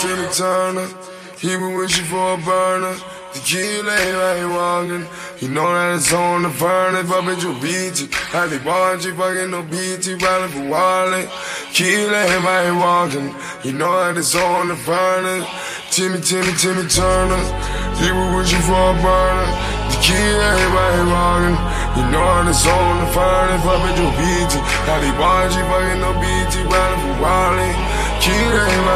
Timmy Turner. He been wishing for a burner. The kid ain't right walking. You know that it's on the furnace, but bitch, you beat it. How they want you fucking no BT, riding for wallet. Kill everybody walking. You know that it's on the furnace. Timmy, Timmy, Timmy Turner. He was wishing for a burner. The kid everybody walking. You know that it's on the furnace, but bitch, you beat it. How they want you fucking no BT, riding for wallet. Everybody walking.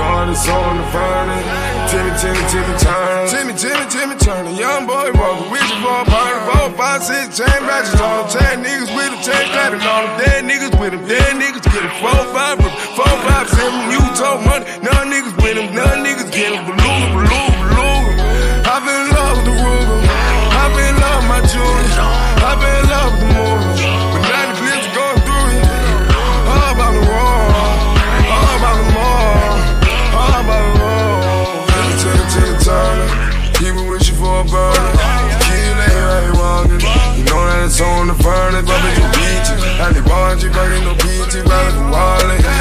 God is on the furnace. Timmy, Timmy, Timmy Turner. Timmy, Timmy, Timmy Turner. Young boy walking with you for a party. Four, five, six, chain batches on him. Niggas with him, ten clapping on him. Dead niggas with him, dead niggas get him. Four, five, four, five, seven. You told money. None niggas with him, none niggas get him. Beluga, beluga, on the furnace, but you beat you. How they want you, fucking no PT, riding for wallet.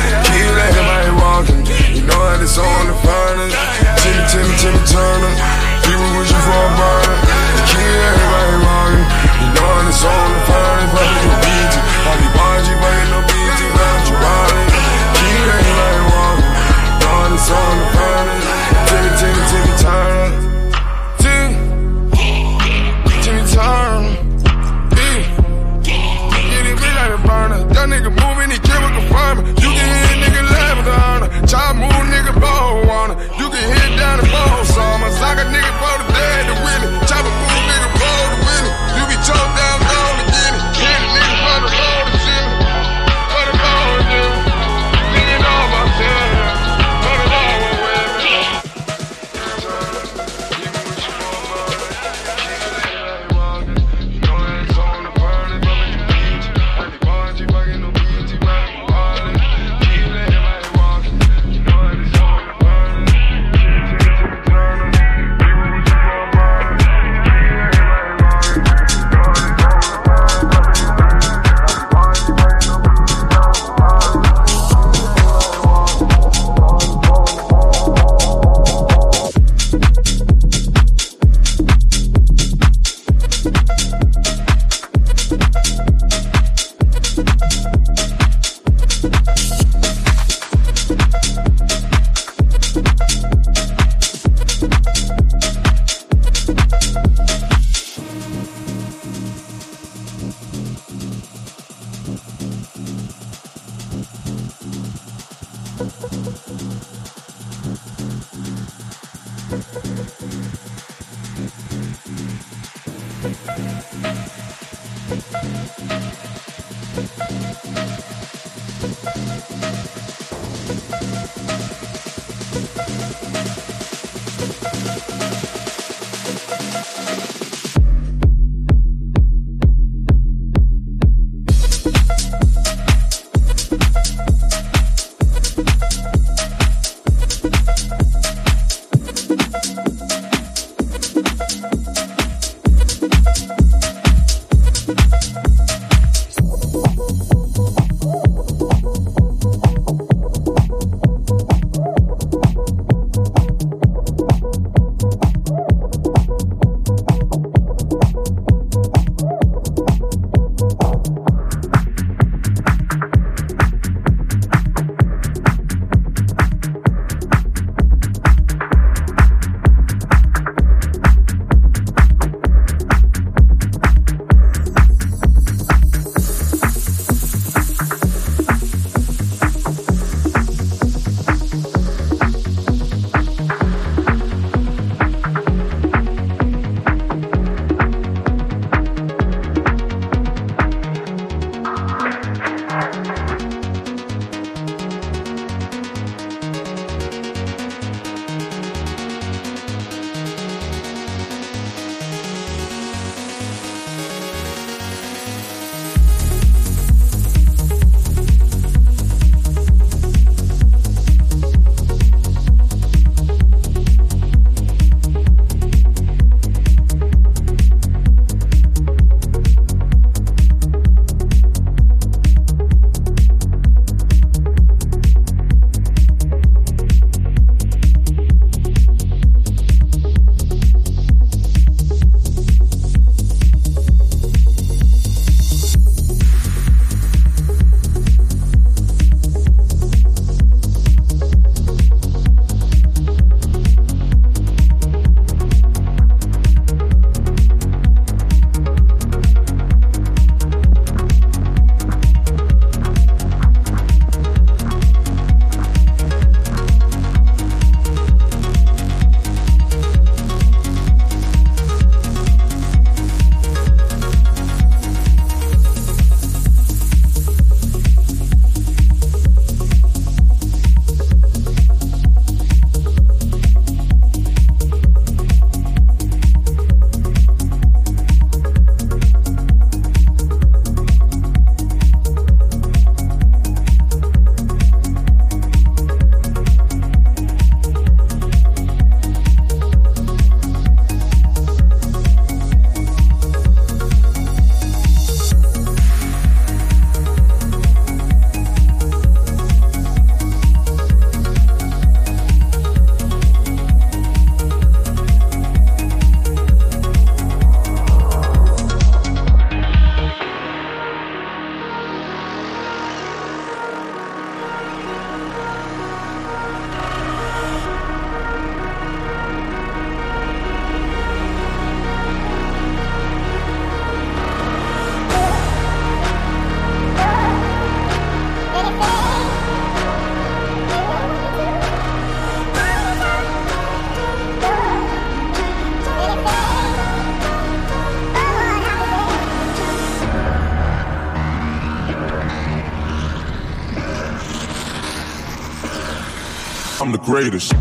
I'm the greatest.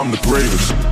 I'm the greatest.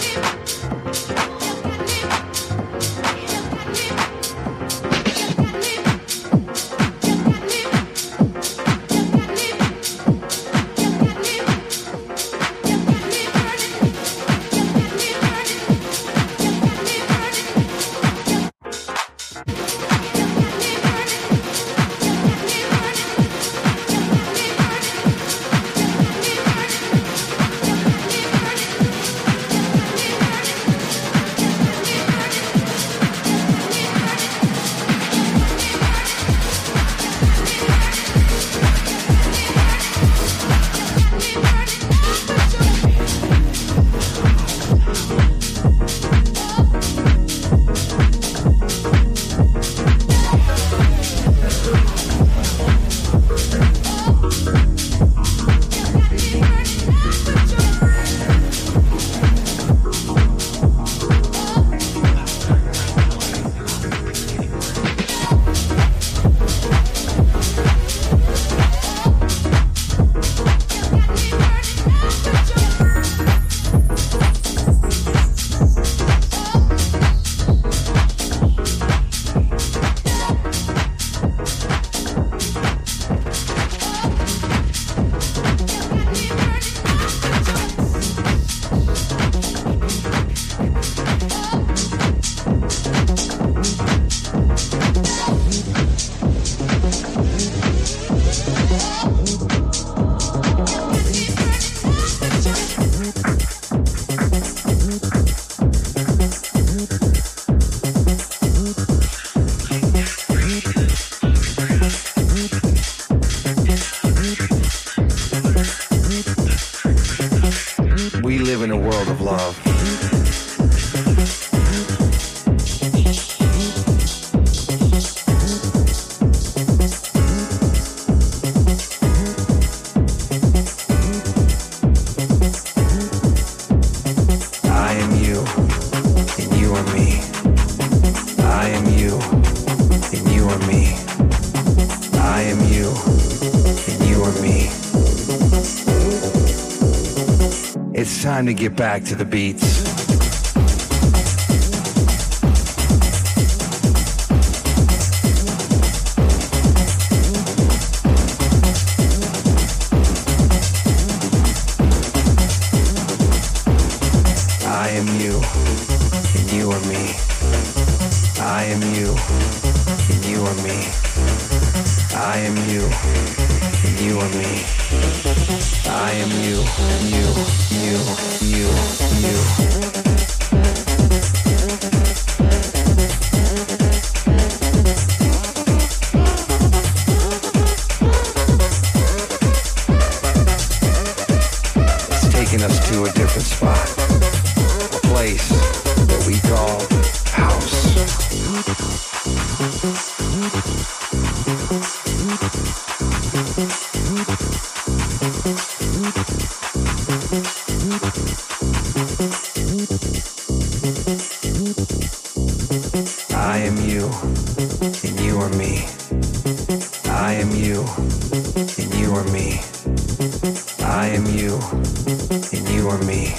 Thank you. Time to get back to the beats. are me.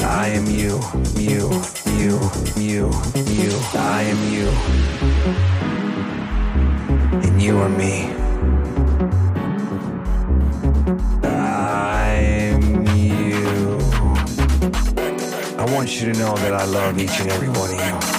I am you, you, you, you, you. I am you. And you are me. I'm you. I want you to know that I love each and every one of you.